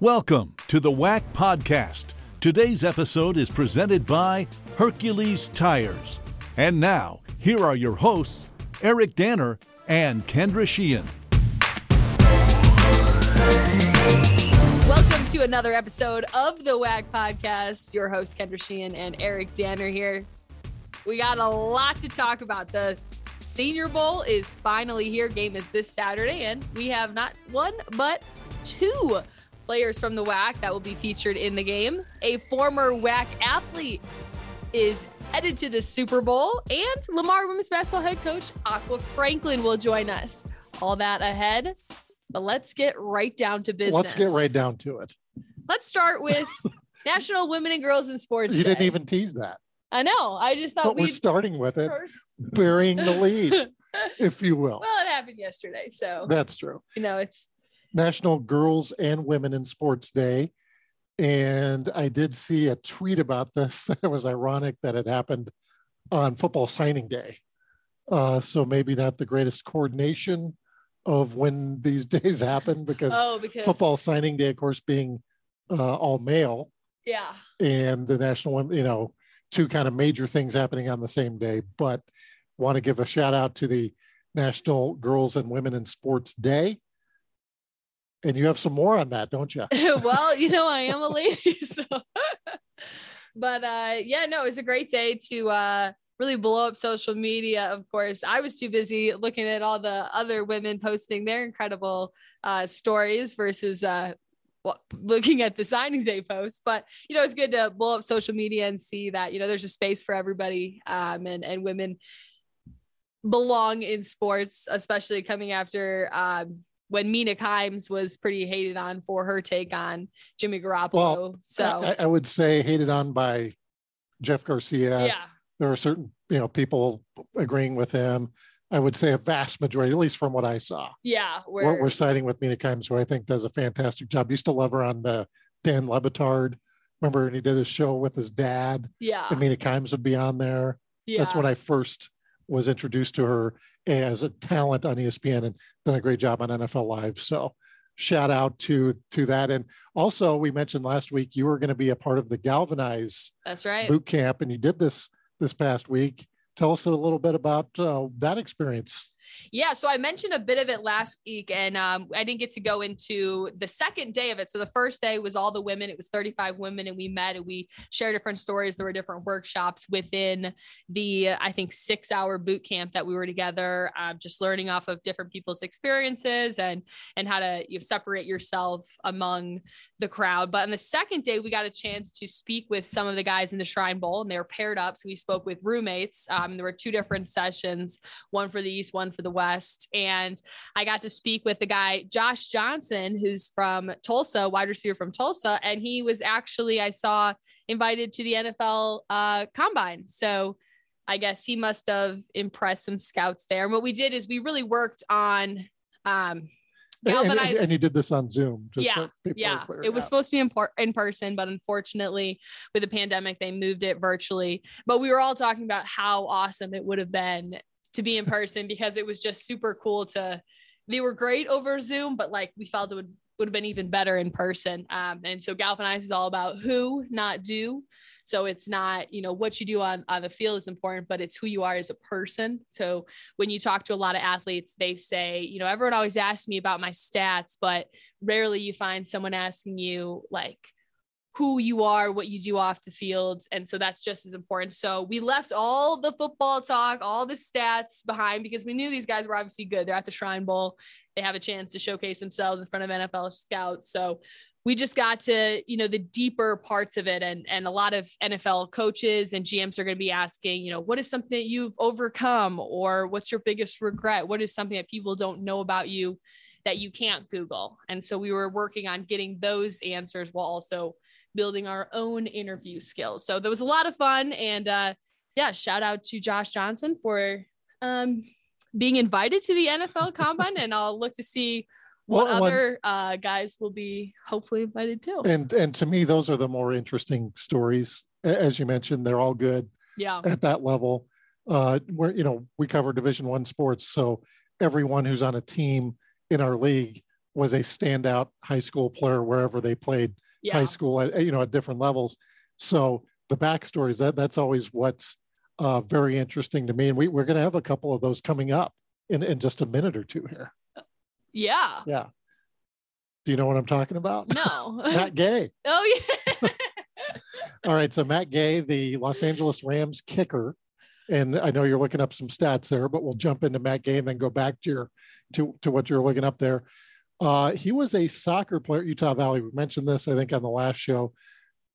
Welcome to the WAC Podcast. Today's episode is presented by Hercules Tires. And now, here are your hosts, Eric Danner and Kendra Sheehan. Welcome to another episode of the WAC Podcast. Your host, Kendra Sheehan and Eric Danner here. We got a lot to talk about. The Senior Bowl is finally here. Game is this Saturday, and we have not one, but two players from the WAC that will be featured in the game. A former WAC athlete is headed to the Super Bowl, and Lamar women's basketball head coach Aqua Franklin will join us. All that ahead, but let's get right down to business. Let's get right down to it. Let's start with National Women and Girls in Sports. You Day. didn't even tease that, I know. I just thought we're starting with it, first. burying the lead, if you will. Well, it happened yesterday, so That's true. you know it's National Girls and Women in Sports Day. And I did see a tweet about this that it was ironic that it happened on football signing day. Uh, so maybe not the greatest coordination of when these days happen because oh because football signing day, of course, being uh, all male Yeah, and the national you know two kind of major things happening on the same day but want to give a shout out to the national girls and women in sports day and you have some more on that don't you well, you know, I am a lady, so. but uh, yeah, no, it was a great day to uh, really blow up social media. Of course, I was too busy looking at all the other women posting their incredible uh, stories versus uh, looking at the signing day posts. But you know, it's good to blow up social media and see that you know there's a space for everybody, um, and and women belong in sports, especially coming after. Um, when Mina Kimes was pretty hated on for her take on Jimmy Garoppolo. Well, so I, I would say hated on by jeff garcia yeah, there are certain you know people agreeing with him i would say a vast majority at least from what i saw yeah, we're, where we're siding with Mina Kimes, who I think does a fantastic job. Used to love her on the Dan Le Batard. Remember when he did his show with his dad, yeah, and Mina Kimes would be on there. yeah. That's when I first was introduced to her as a talent on ESPN and done a great job on NFL Live. So shout out to to that. And also we mentioned last week you were going to be a part of the Galvanize That's right. boot camp, and you did this this past week. Tell us a little bit about uh, that experience. Yeah, so I mentioned a bit of it last week, and um, I didn't get to go into the second day of it. So the first day was all the women; it was 35 women, and we met and we shared different stories. There were different workshops within the, I think, six-hour boot camp that we were together, um, just learning off of different people's experiences and and how to you know, separate yourself among the crowd. But on the second day, we got a chance to speak with some of the guys in the Shrine Bowl, and they were paired up. So we spoke with roommates. Um, there were two different sessions, one for the East, one for the West. And I got to speak with the guy, Josh Johnson, who's from Tulsa, wide receiver from Tulsa. And he was actually, I saw, invited to the NFL uh, combine. So I guess he must have impressed some scouts there. And what we did is we really worked on um, And- and, and you did this on Zoom. just so Yeah, yeah, it was supposed to be in, por- in person, but unfortunately, with the pandemic, they moved it virtually. But we were all talking about how awesome it would have been to be in person because it was just super cool to. They were great over Zoom, but like we felt it would would have been even better in person. Um, and so Galvanize is all about who, not do. So it's not, you know, what you do on, on the field is important, but it's who you are as a person. So when you talk to a lot of athletes, they say, you know, everyone always asks me about my stats, but rarely you find someone asking you like who you are, what you do off the field. And so that's just as important. So we left all the football talk, all the stats behind because we knew these guys were obviously good. They're at the Shrine Bowl. They have a chance to showcase themselves in front of NFL scouts. So we just got to, you know, the deeper parts of it. And, and a lot of NFL coaches and GMs are going to be asking, you know, what is something that you've overcome or what's your biggest regret? What is something that people don't know about you that you can't Google? And so we were working on getting those answers while also building our own interview skills. So that was a lot of fun. And uh, yeah, shout out to Josh Johnson for um, being invited to the NFL Combine. and I'll look to see what Well, other uh, guys will be hopefully invited too. and and to me those are the more interesting stories as you mentioned they're all good Yeah. at that level uh where you know we cover division one sports so everyone who's on a team in our league was a standout high school player wherever they played Yeah. high school at you know at different levels. So the backstories that that's always what's uh, very interesting to me, and we, we're going to have a couple of those coming up in in just a minute or two here. Yeah. Yeah. Do you know what I'm talking about? No. Matt Gay. oh yeah. All right. So Matt Gay, the Los Angeles Rams kicker, and I know you're looking up some stats there, but we'll jump into Matt Gay and then go back to your to to what you're looking up there. Uh, he was a soccer player at Utah Valley. We mentioned this, I think, on the last show.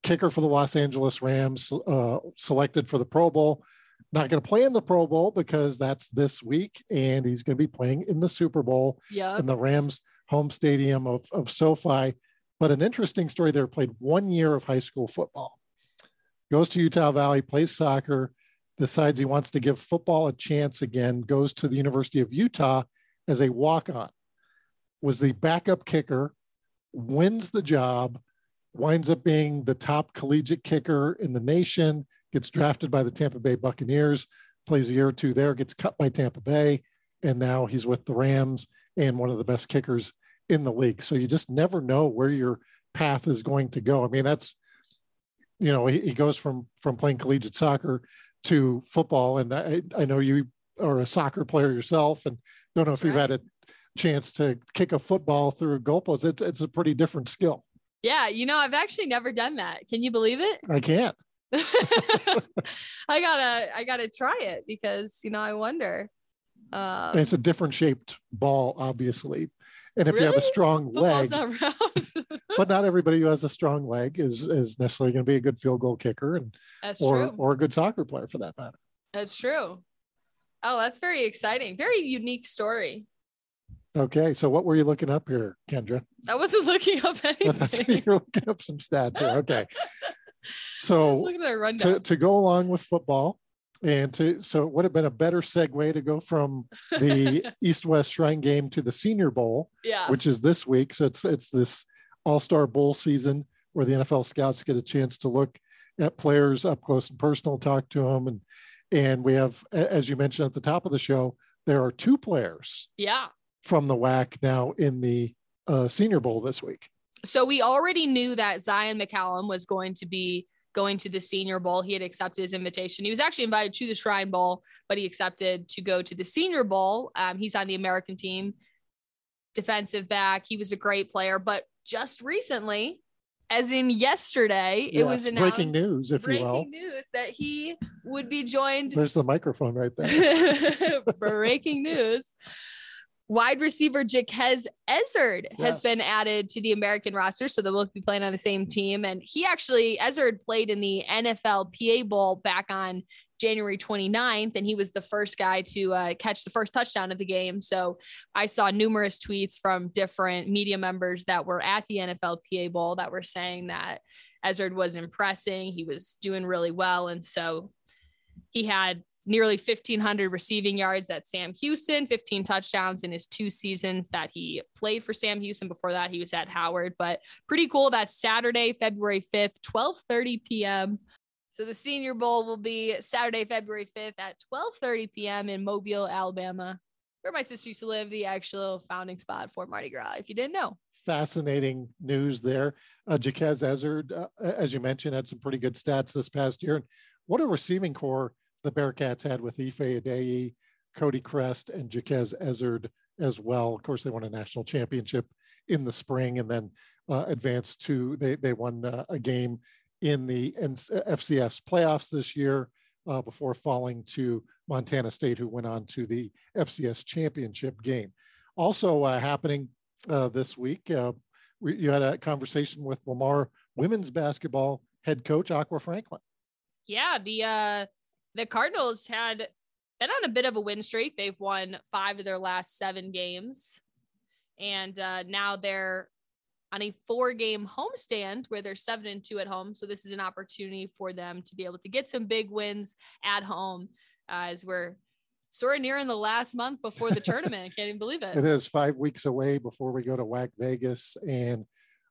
Kicker for the Los Angeles Rams, uh, selected for the Pro Bowl. Not going to play in the Pro Bowl because that's this week, and he's going to be playing in the Super Bowl in the Rams home stadium of, of SoFi. But an interesting story there played one year of high school football. Goes to Utah Valley, plays soccer, decides he wants to give football a chance again, goes to the University of Utah as a walk on. Was the backup kicker, wins the job, winds up being the top collegiate kicker in the nation, gets drafted by the Tampa Bay Buccaneers, plays a year or two there, gets cut by Tampa Bay, and now he's with the Rams and one of the best kickers in the league. So you just never know where your path is going to go. I mean, that's you know, he, he goes from from playing collegiate soccer to football, and I, I know you are a soccer player yourself, and don't know That's if you've had a chance to kick a football through a goalpost. It's it's a pretty different skill. Yeah. You know, I've actually never done that. Can you believe it? I can't. I gotta I gotta try it because you know I wonder. Um, it's a different shaped ball, obviously. And if you have a strong football's leg, not but not everybody who has a strong leg is is necessarily going to be a good field goal kicker and That's or true. or a good soccer player for that matter. That's true. Oh, that's very exciting. Very unique story. Okay, so what were you looking up here, Kendra? I wasn't looking up anything. you're looking up some stats here. Okay, so looking at a rundown. to to go along with football, and to so it would have been a better segue to go from the East West Shrine Game to the Senior Bowl, yeah. which is this week. So it's it's this All Star Bowl season where the NFL scouts get a chance to look at players up close and personal, talk to them, and and we have, as you mentioned at the top of the show, there are two players yeah. From the WAC now in the uh, Senior Bowl this week. So we already knew that Zyon McCollum was going to be going to the Senior Bowl. He had accepted his invitation. He was actually invited to the Shrine Bowl, but he accepted to go to the Senior Bowl. Um, he's on the American team, defensive back. He was a great player, but just recently, as in yesterday, it was Yes, announced breaking news, if you breaking will. news that he would be joined There's the microphone right there. Breaking news. Wide receiver Jequez Ezzard has been added to the American roster, so they'll both be playing on the same team. And he actually, Ezzard played in the NFL PA Bowl back on January 29th, and he was the first guy to uh, catch the first touchdown of the game. So I saw numerous tweets from different media members that were at the NFL PA Bowl that were saying that Ezzard was impressing, he was doing really well. And so he had nearly 1,500 receiving yards at Sam Houston, 15 touchdowns in his two seasons that he played for Sam Houston. Before that, he was at Howard. But pretty cool. That's Saturday, February 5th, 12:30 p.m. So the Senior Bowl will be Saturday, February 5th at 12:30 p.m. in Mobile, Alabama, where my sister used to live, the actual founding spot for Mardi Gras. If you didn't know. Fascinating news there. Uh, Jequez Ezzard, uh, as you mentioned, had some pretty good stats this past year. What a receiving core the Bearcats had with Ife Adeyi, Cody Chrest, and Jequez Ezzard as well. Of course, they won a national championship in the spring and then uh, advanced to, they, they won uh, a game in the N- FCS playoffs this year uh, before falling to Montana State, who went on to the FCS championship game. Also uh, happening uh, this week, uh, we, you had a conversation with Lamar women's basketball head coach Aqua Franklin. Yeah, the uh the Cardinals had been on a bit of a win streak. They've won five of their last seven games. And uh, now they're on a four game homestand where they're seven and two at home. So this is an opportunity for them to be able to get some big wins at home uh, as we're sort of nearing the last month before the tournament. I can't even believe It it. is five weeks away before we go to WAC Vegas and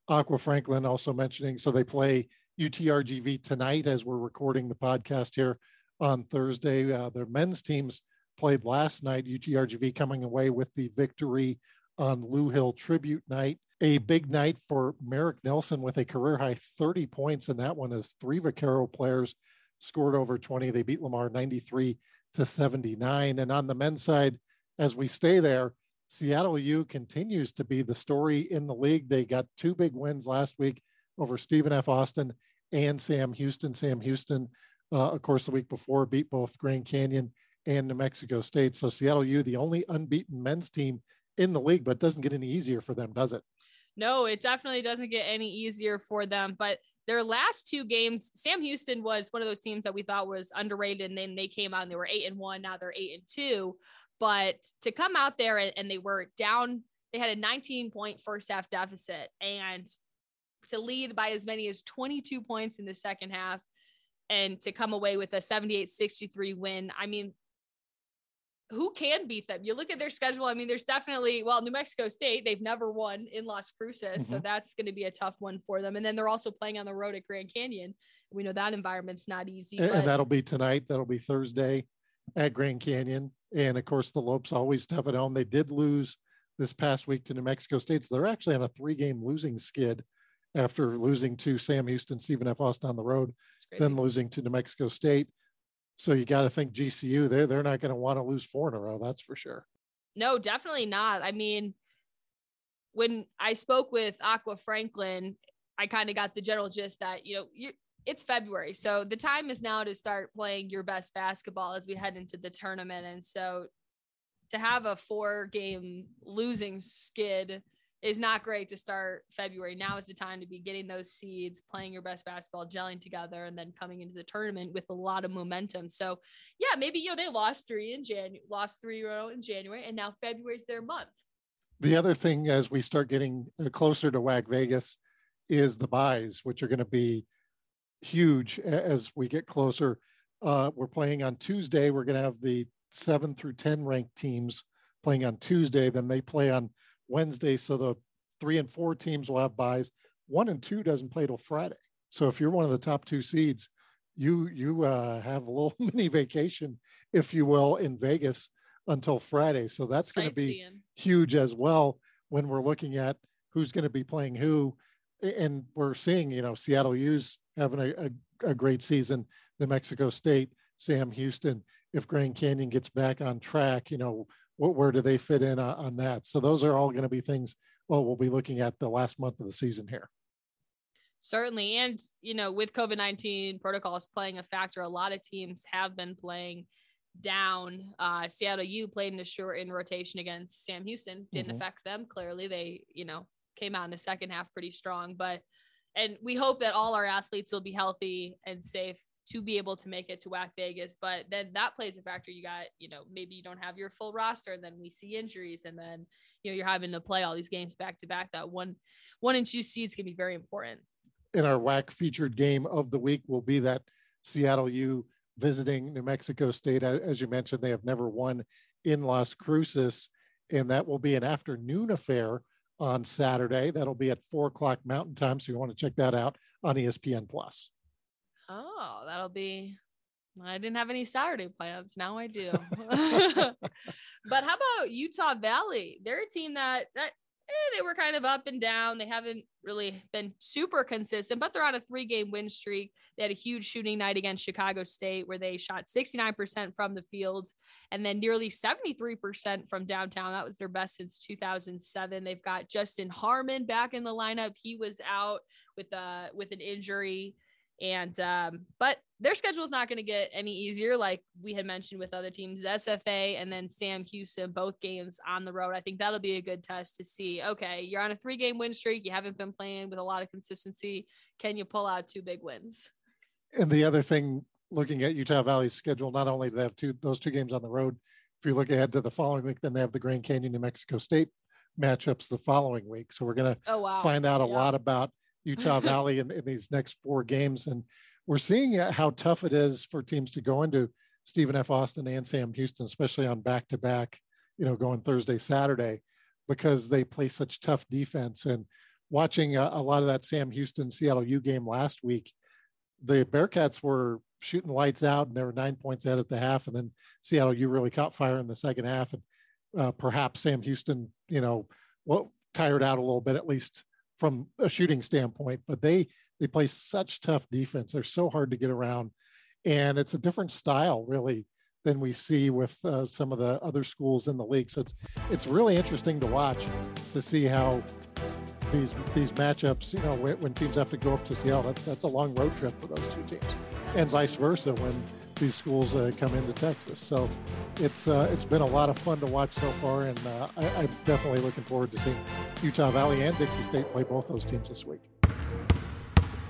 Aqua Franklin also mentioning. So they play UTRGV tonight as we're recording the podcast here on Thursday. Uh, their men's teams played last night. UTRGV coming away with the victory on Lew Hill Tribute Night. A big night for Marek Nelson with a career high 30 points, and that one is three Vaquero players scored over 20. They beat Lamar 93 to 79. And on the men's side, as we stay there, Seattle U continues to be the story in the league. They got two big wins last week over Stephen F. Austin and Sam Houston. Sam Houston, uh, of course, the week before beat both Grand Canyon and New Mexico State. So Seattle U, the only unbeaten men's team in the league, but doesn't get any easier for them, does it? No, it definitely doesn't get any easier for them. But their last two games, Sam Houston was one of those teams that we thought was underrated, and then they came out and they were eight and one. Now they're eight and two. But to come out there and, and they were down, they had a 19 point first half deficit, and to lead by as many as 22 points in the second half, and to come away with a 78 63 win. I mean, who can beat them? You look at their schedule. I mean, there's definitely, well, New Mexico State, they've never won in Las Cruces. Mm-hmm. So that's going to be a tough one for them. And then they're also playing on the road at Grand Canyon. We know that environment's not easy. And, but... and that'll be tonight. That'll be Thursday at Grand Canyon. And of course, the Lopes always tough at home. They did lose this past week to New Mexico State. So they're actually on a three game losing skid after losing to Sam Houston, Stephen F. Austin on the road, then losing to New Mexico State. So you got to think GCU, they're, they're not going to want to lose four in a row. That's for sure. No, definitely not. I mean, when I spoke with Aqua Franklin, I kind of got the general gist that, you know, you, it's February. So the time is now to start playing your best basketball as we head into the tournament. And so to have a four game losing skid is not great to start February. Now is the time to be getting those seeds, playing your best basketball, gelling together, and then coming into the tournament with a lot of momentum. So, yeah, maybe you know they lost three in January, lost three row in January, and now February's their month. The other thing, as we start getting uh, closer to WAC Vegas, is the buys, which are going to be huge as we get closer. Uh, we're playing on Tuesday. We're going to have the seven through ten ranked teams playing on Tuesday. Then they play on Wednesday. So the three and four teams will have buys. One and two doesn't play till Friday. So if you're one of the top two seeds, you you uh, have a little mini vacation, if you will, in Vegas until Friday. So that's going to be huge as well when we're looking at who's going to be playing who. And we're seeing, you know, Seattle U's having a, a, a great season, New Mexico State, Sam Houston. If Grand Canyon gets back on track, you know, what, where do they fit in uh, on that? So those are all going to be things. Well, we'll be looking at the last month of the season here. Certainly, and you know, with COVID nineteen protocols playing a factor, a lot of teams have been playing down. Uh, Seattle U played in a short in rotation against Sam Houston. Didn't mm-hmm. affect them. Clearly, they you know came out in the second half pretty strong, but and we hope that all our athletes will be healthy and safe to be able to make it to WAC Vegas. But then that plays a factor. You got, you know, maybe you don't have your full roster, and then we see injuries, and then you know you're having to play all these games back to back. That one, one and two seeds can be very important. In our WAC featured game of the week will be that Seattle U visiting New Mexico State. As you mentioned, they have never won in Las Cruces, and that will be an afternoon affair on Saturday. That'll be at four o'clock Mountain Time. So you want to check that out on ESPN Plus. Oh, that'll be. I didn't have any Saturday plans. Now I do. but how about Utah Valley? They're a team that that eh, they were kind of up and down. They haven't really been super consistent, but they're on a three game win streak. They had a huge shooting night against Chicago State where they shot 69% from the field and then nearly 73% from downtown. That was their best since 2007. They've got Justin Harmon back in the lineup. He was out with a uh, with an injury. And um, but their schedule is not going to get any easier, like we had mentioned with other teams, SFA and then Sam Houston, both games on the road. I think that'll be a good test to see. Okay, you're on a three game win streak. You haven't been playing with a lot of consistency. Can you pull out two big wins? And the other thing, looking at Utah Valley's schedule, not only do they have two those two games on the road, if you look ahead to the following week, then they have the Grand Canyon, New Mexico State matchups the following week. So we're going to oh, wow. find out a yeah. lot about Utah Valley in, in these next four games. And we're seeing how tough it is for teams to go into Stephen F. Austin and Sam Houston, especially on back to back, you know, going Thursday, Saturday, because they play such tough defense. And watching a, a lot of that Sam Houston Seattle U game last week, the Bearcats were shooting lights out and they were nine points out at the half. And then Seattle U really caught fire in the second half. And uh, perhaps Sam Houston, you know, well tired out a little bit, at least from a shooting standpoint. But they they play such tough defense. They're so hard to get around, and it's a different style really than we see with uh, some of the other schools in the league. So it's it's really interesting to watch to see how these these matchups. You know, when, when teams have to go up to Seattle, that's that's a long road trip for those two teams, and vice versa when these schools uh, come into Texas. So it's uh, it's been a lot of fun to watch so far, and uh, I, I'm definitely looking forward to seeing Utah Valley and Dixie State play both those teams this week.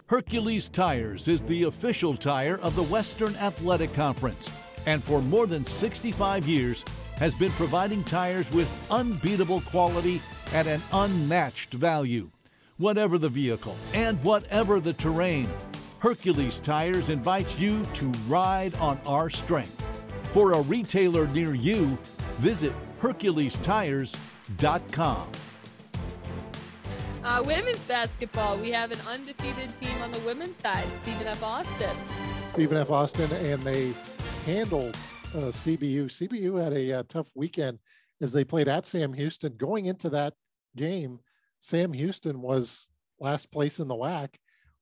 Hercules Tires is the official tire of the Western Athletic Conference, and for more than 65 years has been providing tires with unbeatable quality at an unmatched value. Whatever the vehicle and whatever the terrain, Hercules Tires invites you to ride on our strength. For a retailer near you, visit HerculesTires.com. Uh, women's basketball, we have an undefeated team on the women's side, Stephen F. Austin. Stephen F. Austin, and they handled uh, CBU. CBU had a uh, tough weekend as they played at Sam Houston. Going into that game, Sam Houston was last place in the WAC.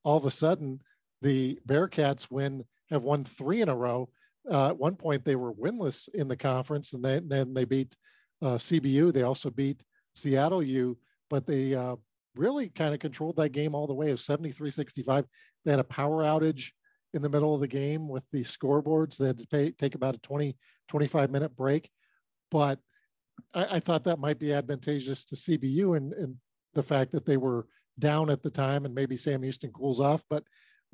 All of a sudden, the Bearcats win have won three in a row. Uh, at one point, they were winless in the conference, and then, then they beat uh, CBU. They also beat Seattle U, but they uh, really kind of controlled that game all the way. It was 73 65. They had a power outage in the middle of the game with the scoreboards. They had to pay, take about a 20, 25 minute break. But I, I thought that might be advantageous to CBU and, and the fact that they were down at the time and maybe Sam Houston cools off. But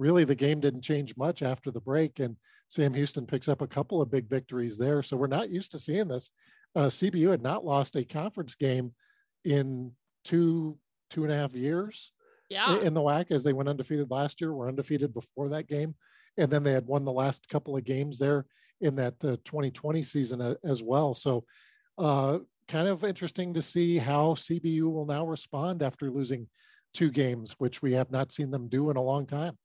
really the game didn't change much after the break and sam houston picks up a couple of big victories there. So we're not used to seeing this. Uh, cbu had not lost a conference game in two two and a half years yeah. in the WAC as they went undefeated last year were undefeated before that game and then they had won the last couple of games there in that uh, 2020 season uh, as well. So uh, kind of interesting to see how cbu will now respond after losing two games which we have not seen them do in a long time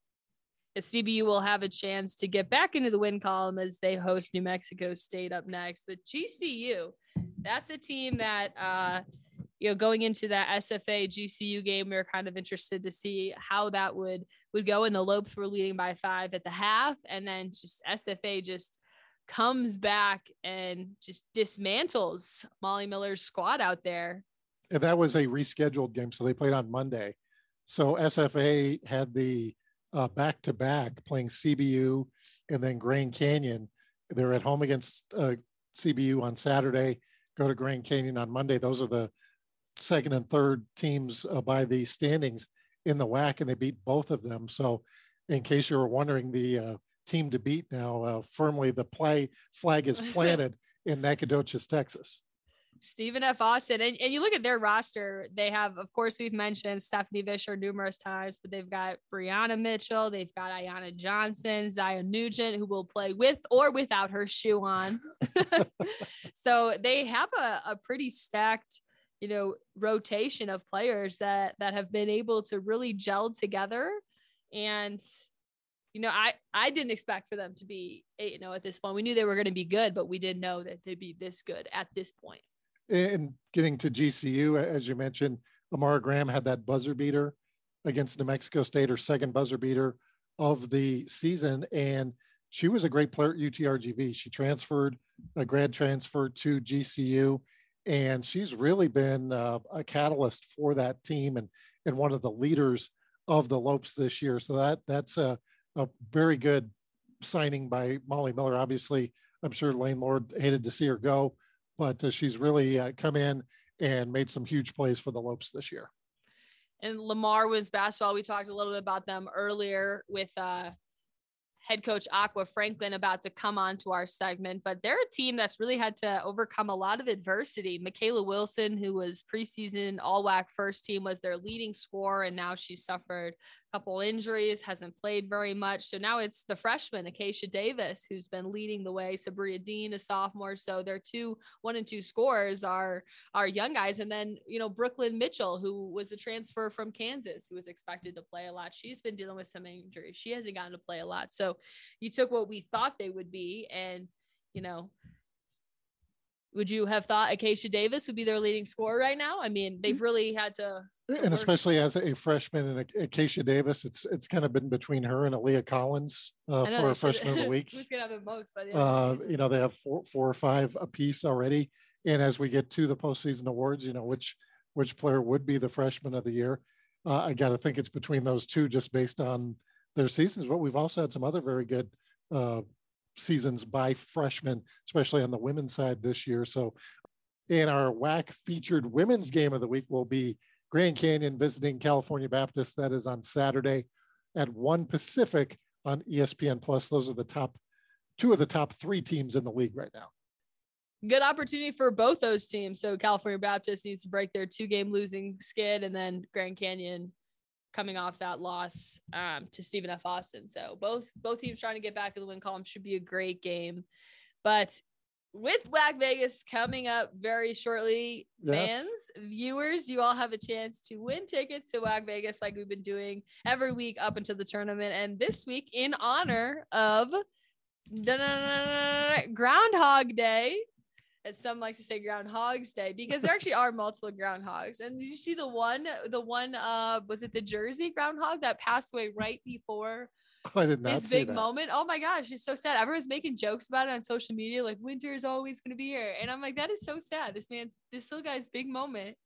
CBU will have a chance to get back into the win column as they host New Mexico State up next. But GCU, that's a team that, uh, you know, going into that SFA GCU game, we are kind of interested to see how that would would go. And the Lopes were leading by five at the half, and then just SFA just comes back and just dismantles Molly Miller's squad out there. And that was a rescheduled game, so they played on Monday. So SFA had the uh, back to back playing CBU and then Grand Canyon. They're at home against uh, CBU on Saturday, go to Grand Canyon on Monday. Those are the second and third teams uh, by the standings in the WAC, and they beat both of them. So, in case you were wondering, the uh, team to beat now uh, firmly the play flag is planted in Nacogdoches, Texas. Stephen F. Austin. And, and you look at their roster, they have, of course, we've mentioned Stephanie Visscher numerous times, but they've got Brianna Mitchell, they've got Ayana Johnson, Zion Nugent, who will play with or without her shoe on. so they have a, a pretty stacked you know rotation of players that that have been able to really gel together and you know i i didn't expect for them to be you oh know at this point we knew they were going to be good but we didn't know that they'd be this good at this point and getting to GCU, as you mentioned, Amara Graham had that buzzer beater against New Mexico State, her second buzzer beater of the season. And she was a great player at UTRGV. She transferred, a grad transfer to GCU, and she's really been uh, a catalyst for that team and, and one of the leaders of the Lopes this year. So that that's a, a very good signing by Molly Miller. Obviously, I'm sure Lane Lord hated to see her go, but uh, she's really uh, come in and made some huge plays for the Lopes this year. And Lamar was basketball. We talked a little bit about them earlier with uh, head coach Aqua Franklin about to come on to our segment, but they're a team that's really had to overcome a lot of adversity. Michaela Wilson, who was preseason all WAC first team, was their leading scorer, and now she's suffered couple injuries, hasn't played very much. So now it's the freshman, Acacia Davis, who's been leading the way. Sabria Dean, a sophomore. So their two one and two scores are are young guys. And then, you know, Brooklyn Mitchell, who was a transfer from Kansas, who was expected to play a lot. She's been dealing with some injuries. She hasn't gotten to play a lot. So you took what we thought they would be and you know would you have thought Acacia Davis would be their leading scorer right now? I mean, they've really had to. and work- especially as a freshman and Acacia Davis, it's it's kind of been between her and Aaliyah Collins uh, for a freshman of the week. Who's gonna have the most by the Uh, you know, they have four, four or five apiece already. And as we get to the postseason awards, you know, which which player would be the freshman of the year? Uh, I got to think it's between those two, just based on their seasons. But we've also had some other very good uh, seasons by freshmen, especially on the women's side this year. So, in our WAC featured women's game of the week will be Grand Canyon visiting California Baptist. That is on Saturday at one Pacific on ESPN Plus. Those are the top two of the top three teams in the league right now. good opportunity for both those teams. So California Baptist needs to break their two game losing skid, and then Grand Canyon coming off that loss um, to Stephen F. Austin. So both both teams trying to get back in the win column should be a great game. But with WAC Vegas coming up very shortly, Yes. fans, viewers, you all have a chance to win tickets to WAC Vegas like we've been doing every week up until the tournament. And this week, in honor of Groundhog Day, as some like to say Groundhog's Day, because there actually are multiple groundhogs. And did you see the one, the one, uh, was it the Jersey groundhog that passed away right before I did not his see big that. moment? Oh my gosh, it's so sad. Everyone's making jokes about it on social media, like winter is always going to be here. And I'm like, that is so sad. This man's, this little guy's big moment.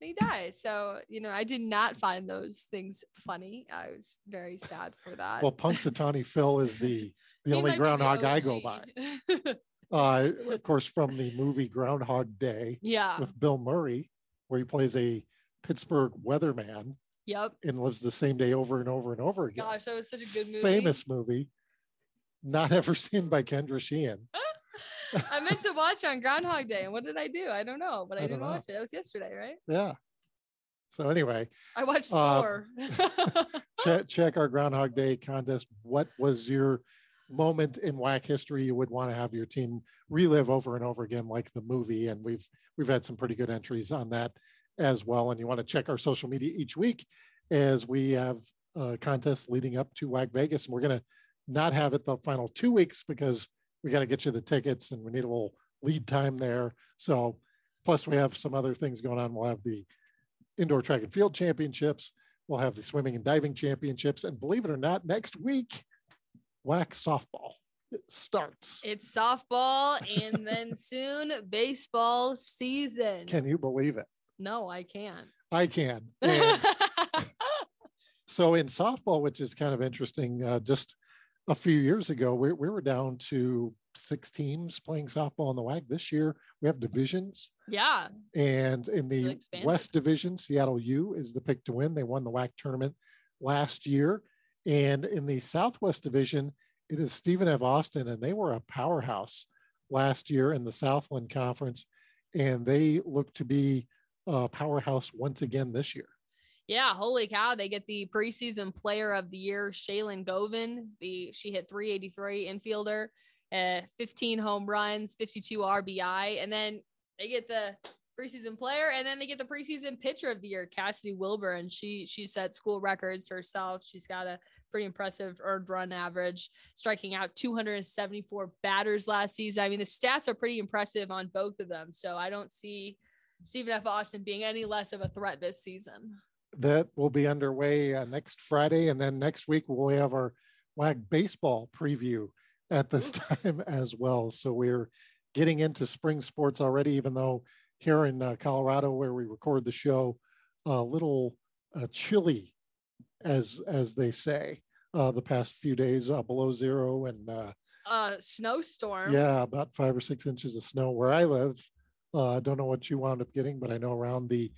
and He dies. So, you know, I did not find those things funny. I was very sad for that. Well, Punxsutawney Phil is the the He only might be the groundhog I go by. Uh, of course, from the movie Groundhog Day yeah. with Bill Murray, where he plays a Pittsburgh weatherman Yep. and lives the same day over and over and over again. Gosh, that was such a good movie. Famous movie, not ever seen by Kendra Sheehan. I meant to watch on Groundhog Day, and what did I do? I don't know, but I, I didn't watch it. That was yesterday, right? Yeah. So anyway, I watched Uh, Thor. check check our Groundhog Day contest. What was your moment in WAC history you would want to have your team relive over and over again, like the movie? And we've we've had some pretty good entries on that as well. And you want to check our social media each week as we have uh, contests leading up to WAC Vegas. And we're gonna not have it the final two weeks because we got to get you the tickets and we need a little lead time there. So plus we have some other things going on. We'll have the indoor track and field championships. We'll have the swimming and diving championships. And believe it or not, next week, WAC softball it starts. it's softball, and then soon baseball season. Can you believe it? no, I can't. I can. So in softball, which is kind of interesting, uh, just a few years ago, we, we were down to six teams playing softball in the WAC. This year, we have divisions. yeah. And in the. West Division, Seattle U is the pick to win. They won the WAC tournament last year. And in the Southwest Division, it is Stephen F. Austin, and they were a powerhouse last year in the Southland Conference. And they look to be a powerhouse once again this year. Yeah, holy cow! They get the preseason player of the year, Shaylin Govin. The she hit 383 infielder, uh, 15 home runs, 52 RBI, and then they get the preseason player, and then they get the preseason pitcher of the year, Cassidy Wilbur, and she she set school records herself. She's got a pretty impressive earned run average, striking out 274 batters last season. I mean, the stats are pretty impressive on both of them. So I don't see Stephen F. Austin being any less of a threat this season. That will be underway uh, next Friday. And then next week, we'll have our WAC baseball preview at this time as well. So we're getting into spring sports already, even though here in uh, Colorado, where we record the show, a little uh, chilly, as as they say, uh, the past few days uh, below zero, and uh, uh snowstorm. yeah, about five or six inches of snow where I live. Uh, I don't know what you wound up getting, but I know around the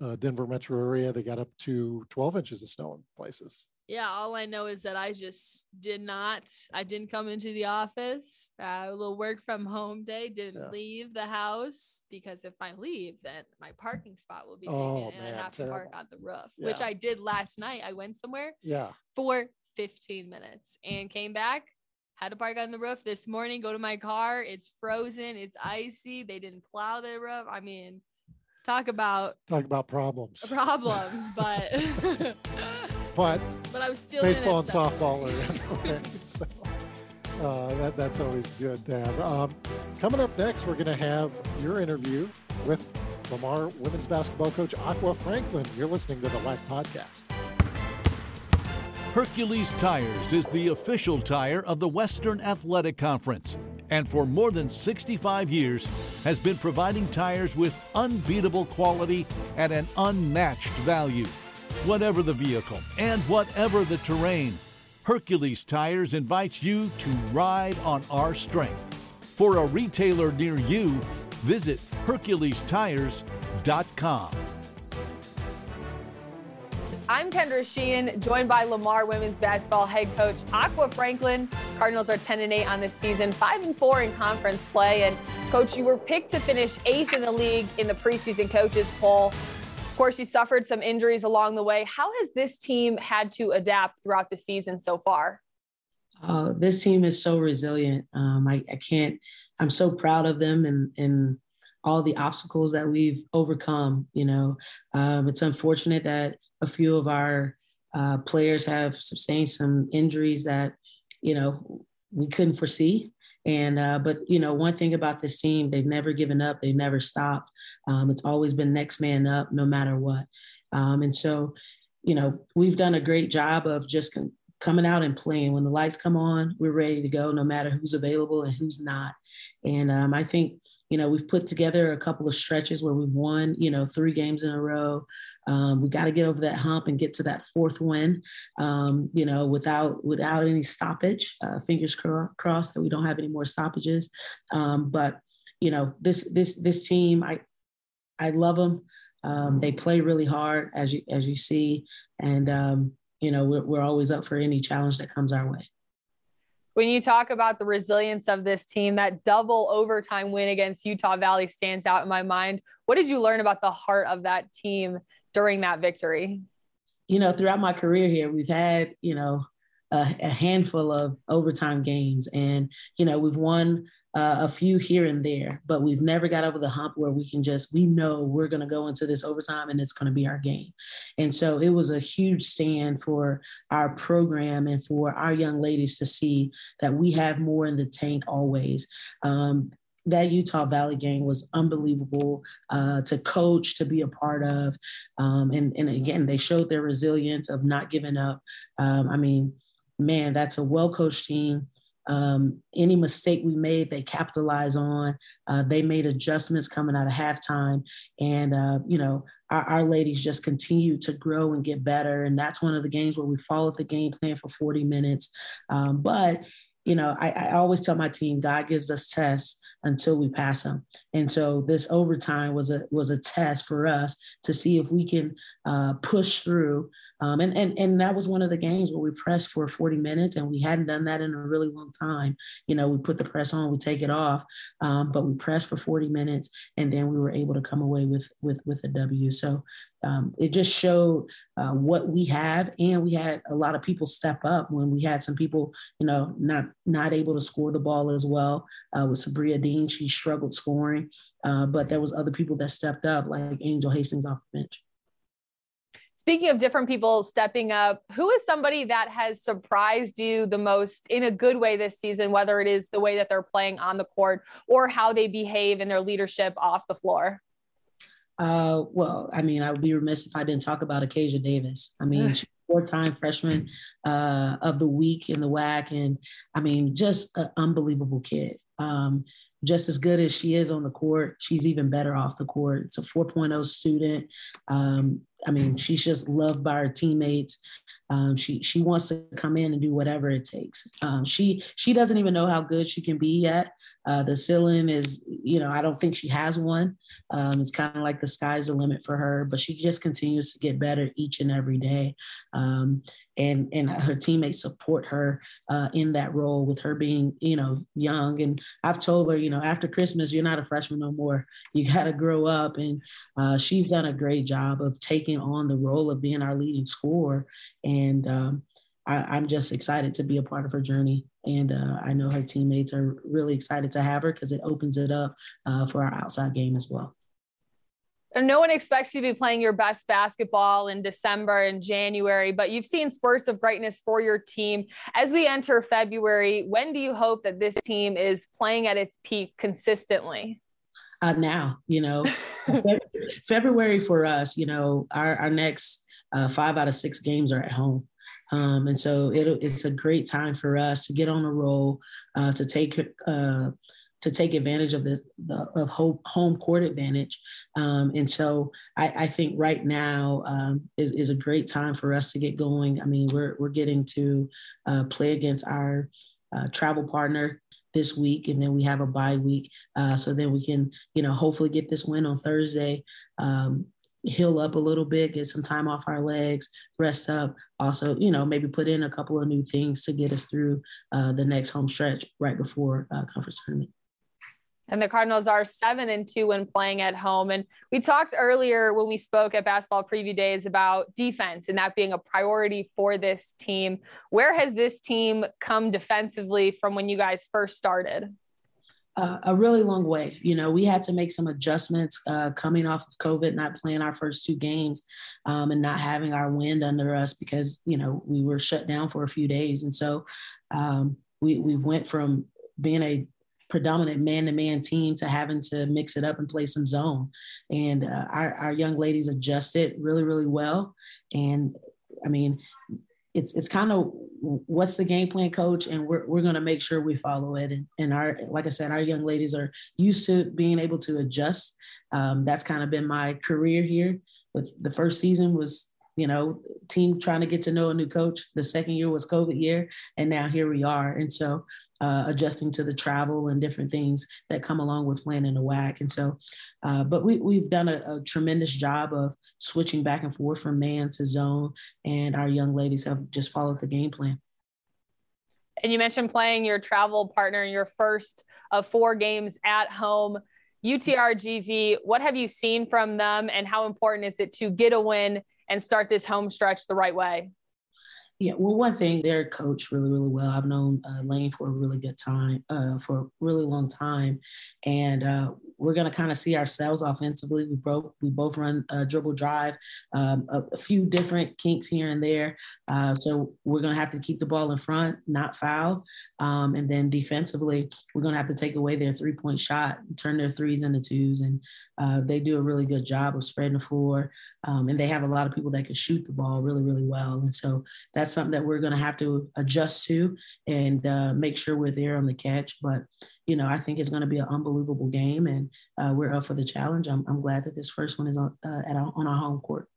uh, Denver metro area they got up to 12 inches of snow in places. Yeah, all I know is that I just did not. I didn't come into the office. Uh, a little work from home day. Didn't Yeah. leave the house because if I leave, then my parking spot will be taken, Oh, and man, I have to park on the roof, which I did last night. I went somewhere Yeah, for 15 minutes and came back. Had to park on the roof this morning. Go to my car. It's frozen. It's icy. They didn't plow the roof. I mean, talk about talk about problems. problems, but But but I was still baseball and softball are underway. So, Uh, that, that's always good to have. Um, coming up next, we're going to have your interview with Lamar women's basketball coach Aqua Franklin. You're listening to the WAC podcast. Hercules Tires is the official tire of the Western Athletic Conference and for more than 65 years has been providing tires with unbeatable quality at an unmatched value. Whatever the vehicle and whatever the terrain, Hercules Tires invites you to ride on our strength. For a retailer near you, visit HerculesTires.com. I'm Kendra Sheehan, joined by Lamar women's basketball head coach Aqua Franklin. Cardinals are 10 and 8 on this season, 5 and 4 in conference play. And coach, you were picked to finish eighth in the league in the preseason coaches poll. Of course, you suffered some injuries along the way. How has this team had to adapt throughout the season so far? Uh, this team is so resilient. Um, I, I, can't. I'm so proud of them and and all the obstacles that we've overcome. You know, um, it's unfortunate that a few of our uh, players have sustained some injuries that you know we couldn't foresee. And uh, but you know one thing about this team, they've never given up. They've never stopped. Um, it's always been next man up, no matter what. Um, and so, you know, we've done a great job of just con- coming out and playing. When the lights come on, we're ready to go, no matter who's available and who's not. And um, I think you know, we've put together a couple of stretches where we've won, you know, three games in a row. Um, we got to get over that hump and get to that fourth win, um, you know, without without any stoppage. Uh, fingers crossed that we don't have any more stoppages. Um, but you know, this this this team, I I love them. Um, they play really hard, as you as you see, and um, you know, we're, we're always up for any challenge that comes our way when you talk about the resilience of this team, that double overtime win against Utah Valley stands out in my mind. What did you learn about the heart of that team during that victory? You know, throughout my career here, we've had, you know, a, a handful of overtime games and, you know, we've won uh, a few here and there, but we've never got over the hump where we can just, we know we're going to go into this overtime and it's going to be our game. And so it was a huge stand for our program and for our young ladies to see that we have more in the tank always. Um, that Utah Valley game was unbelievable uh, to coach, to be a part of. Um, and, and again, they showed their resilience of not giving up. Um, I mean, man, that's a well coached team. Um, any mistake we made, they capitalize on. Uh, they made adjustments coming out of halftime, and uh, you know our, our, ladies just continue to grow and get better. And that's one of the games where we followed the game plan for 40 minutes. Um, but you know, I, I always tell my team, God gives us tests until we pass them. And so this overtime was a was a test for us to see if we can uh, push through um, and, and, and that was one of the games where we pressed for 40 minutes and we hadn't done that in a really long time. You know, we put the press on, we take it off, um, but we pressed for 40 minutes and then we were able to come away with, with, with a W. So um, it just showed uh, what we have. And we had a lot of people step up when we had some people, you know, not, not able to score the ball as well uh, with Sabria Dean. She struggled scoring, uh, but there was other people that stepped up like Angel Hastings off the bench. Speaking of different people stepping up, who is somebody that has surprised you the most in a good way this season, whether it is the way that they're playing on the court or how they behave in their leadership off the floor? Uh, well, I mean, I would be remiss if I didn't talk about Acacia Davis. I mean, four-time freshman uh, of the week in the WAC, and I mean, just an unbelievable kid. Um, just as good as she is on the court, she's even better off the court. It's a 4.0 student. Um, I mean, she's just loved by her teammates. Um, she she wants to come in and do whatever it takes. Um, she she doesn't even know how good she can be yet. Uh, the ceiling is, you know, I don't think she has one. Um, it's kind of like the sky's the limit for her, but she just continues to get better each and every day. Um, and and her teammates support her uh, in that role with her being, you know, young. And I've told her, you know, after Christmas, you're not a freshman no more. You got to grow up. And uh, she's done a great job of taking on the role of being our leading scorer. And um, I, am just excited to be a part of her journey. And uh, I know her teammates are really excited to have her because it opens it up uh, for our outside game as well. no one expects you to be playing your best basketball in December and January, but you've seen spurts of greatness for your team. As we enter February, when do you hope that this team is playing at its peak consistently? Uh, now, you know, February for us, you know, our, our next uh, five out of six games are at home. Um, and so it, it's a great time for us to get on a roll, uh, to take uh, to take advantage of this of home, home court advantage. Um, and so I, I, think right now um, is, is a great time for us to get going. I mean, we're, we're getting to uh, play against our uh, travel partner this week, and then we have a bye week. Uh, so then we can, you know, hopefully get this win on Thursday. Um, heal up a little bit, get some time off our legs, rest up. Also, you know, maybe put in a couple of new things to get us through uh, the next home stretch right before uh, conference tournament and the Cardinals are seven and two when playing at home. And we talked earlier when we spoke at basketball preview days about defense and that being a priority for this team. Where has this team come defensively from when you guys first started? Uh, a really long way. You know, we had to make some adjustments uh, coming off of COVID, not playing our first two games um, and not having our wind under us because, you know, we were shut down for a few days. And so um, we, we went from being a predominant man-to-man team to having to mix it up and play some zone. And uh, our, our young ladies adjusted really, really well. And I mean, it's it's kind of what's the game plan, coach, and we're we're going to make sure we follow it. And, and, our like I said, our young ladies are used to being able to adjust. Um, that's kind of been my career here. But the first season was you know, team trying to get to know a new coach. The second year was COVID year, and now here we are. And so, uh, adjusting to the travel and different things that come along with playing in the WAC. And so, uh, but we, we've done a, a, tremendous job of switching back and forth from man to zone, and our young ladies have just followed the game plan. And you mentioned playing your travel partner in your first of four games at home. UTRGV, what have you seen from them, and how important is it to get a win and start this home stretch the right way? Yeah, well, one thing they're coached really, really well. I've known uh, Lane for a really good time, uh, for a really long time, and uh, we're going to kind of see ourselves offensively. We both we both run dribble drive, um, a, a, few different kinks here and there. Uh, so we're going to have to keep the ball in front, not foul, um, and then defensively, we're going to have to take away their three point shot, turn their threes into twos, and uh, they do a really good job of spreading the floor, um, and they have a lot of people that can shoot the ball really, really well. And so that's something that we're going to have to adjust to and uh, make sure we're there on the catch. But you know, I think it's going to be an unbelievable game, and uh, we're up for the challenge. I'm, I'm glad that this first one is on uh, at our, on our home court.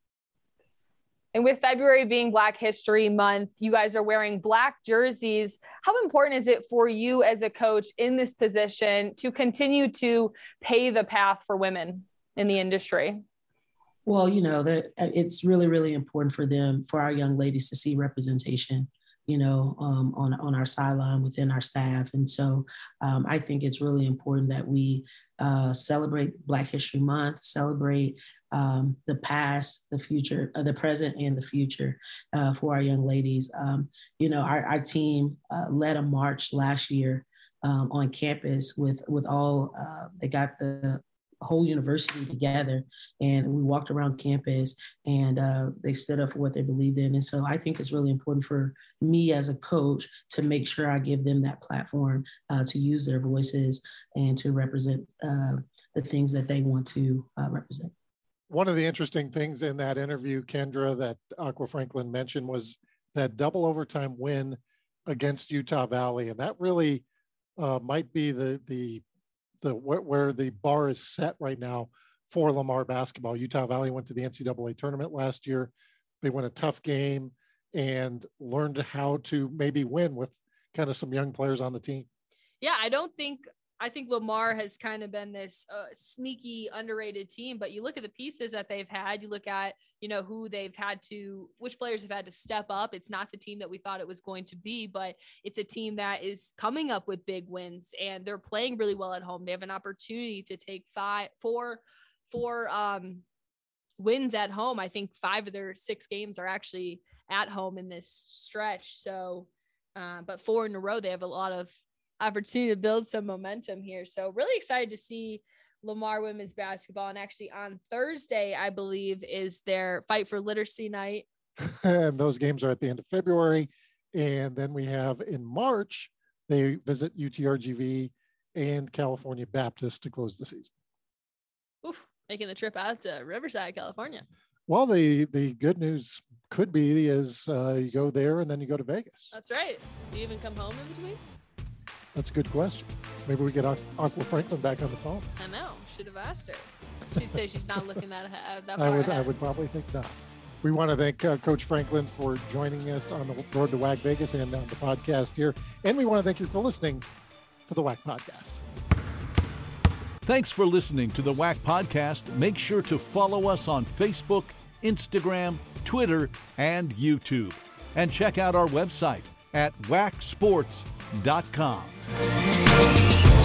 And with February being Black History Month, you guys are wearing black jerseys. How important is it for you as a coach in this position to continue to pay the path for women in the industry? Well, you know, that uh, it's really, really important for them, for our young ladies to see representation you know, um, on on our sideline within our staff. And so um, I think it's really important that we uh, celebrate Black History Month, celebrate um, the past, the future, uh, the present, and the future uh, for our young ladies. Um, you know, our, our team uh, led a march last year um, on campus with with all uh, they got the whole university together and we walked around campus and uh, they stood up for what they believed in. And so i think it's really important for me as a coach to make sure i give them that platform uh, to use their voices and to represent uh, the things that they want to uh, represent. One of the interesting things in that interview kendra that aqua franklin mentioned was that double overtime win against utah valley. And that really uh, might be the the the where, where the bar is set right now for Lamar basketball. Utah Valley went to the NCAA tournament last year. They won a tough game and learned how to maybe win with kind of some young players on the team. Yeah, I don't think I think Lamar has kind of been this uh, sneaky, underrated team. But you look at the pieces that they've had. You look at you know who they've had to, which players have had to step up. It's not the team that we thought it was going to be, but it's a team that is coming up with big wins, and they're playing really well at home. They have an opportunity to take five, four, four um, wins at home. I think five of their six games are actually at home in this stretch. So, uh, but four in a row, they have a lot of opportunity to build some momentum here. So really excited to see Lamar women's basketball. And actually, on Thursday, I believe, is their fight for literacy night. and those games are at the end of February. And then we have in March, they visit UTRGV and California Baptist to close the season. Oof, making the trip out to Riverside, California. Well, the the good news could be is uh, you go there and then you go to Vegas. That's right. Do you even come home in between? That's a good question. Maybe we get Aqua Franklin back on the phone. I know. Should have asked her. She'd say she's not looking that ahead. That I would. ahead. I would probably think not. We want to thank uh, Coach Franklin for joining us on the road to WAC Vegas and on the podcast here, and we want to thank you for listening to the WAC podcast. Thanks for listening to the WAC podcast. Make sure to follow us on Facebook, Instagram, Twitter, and YouTube. And check out our website at wacsports.com. Inc.com.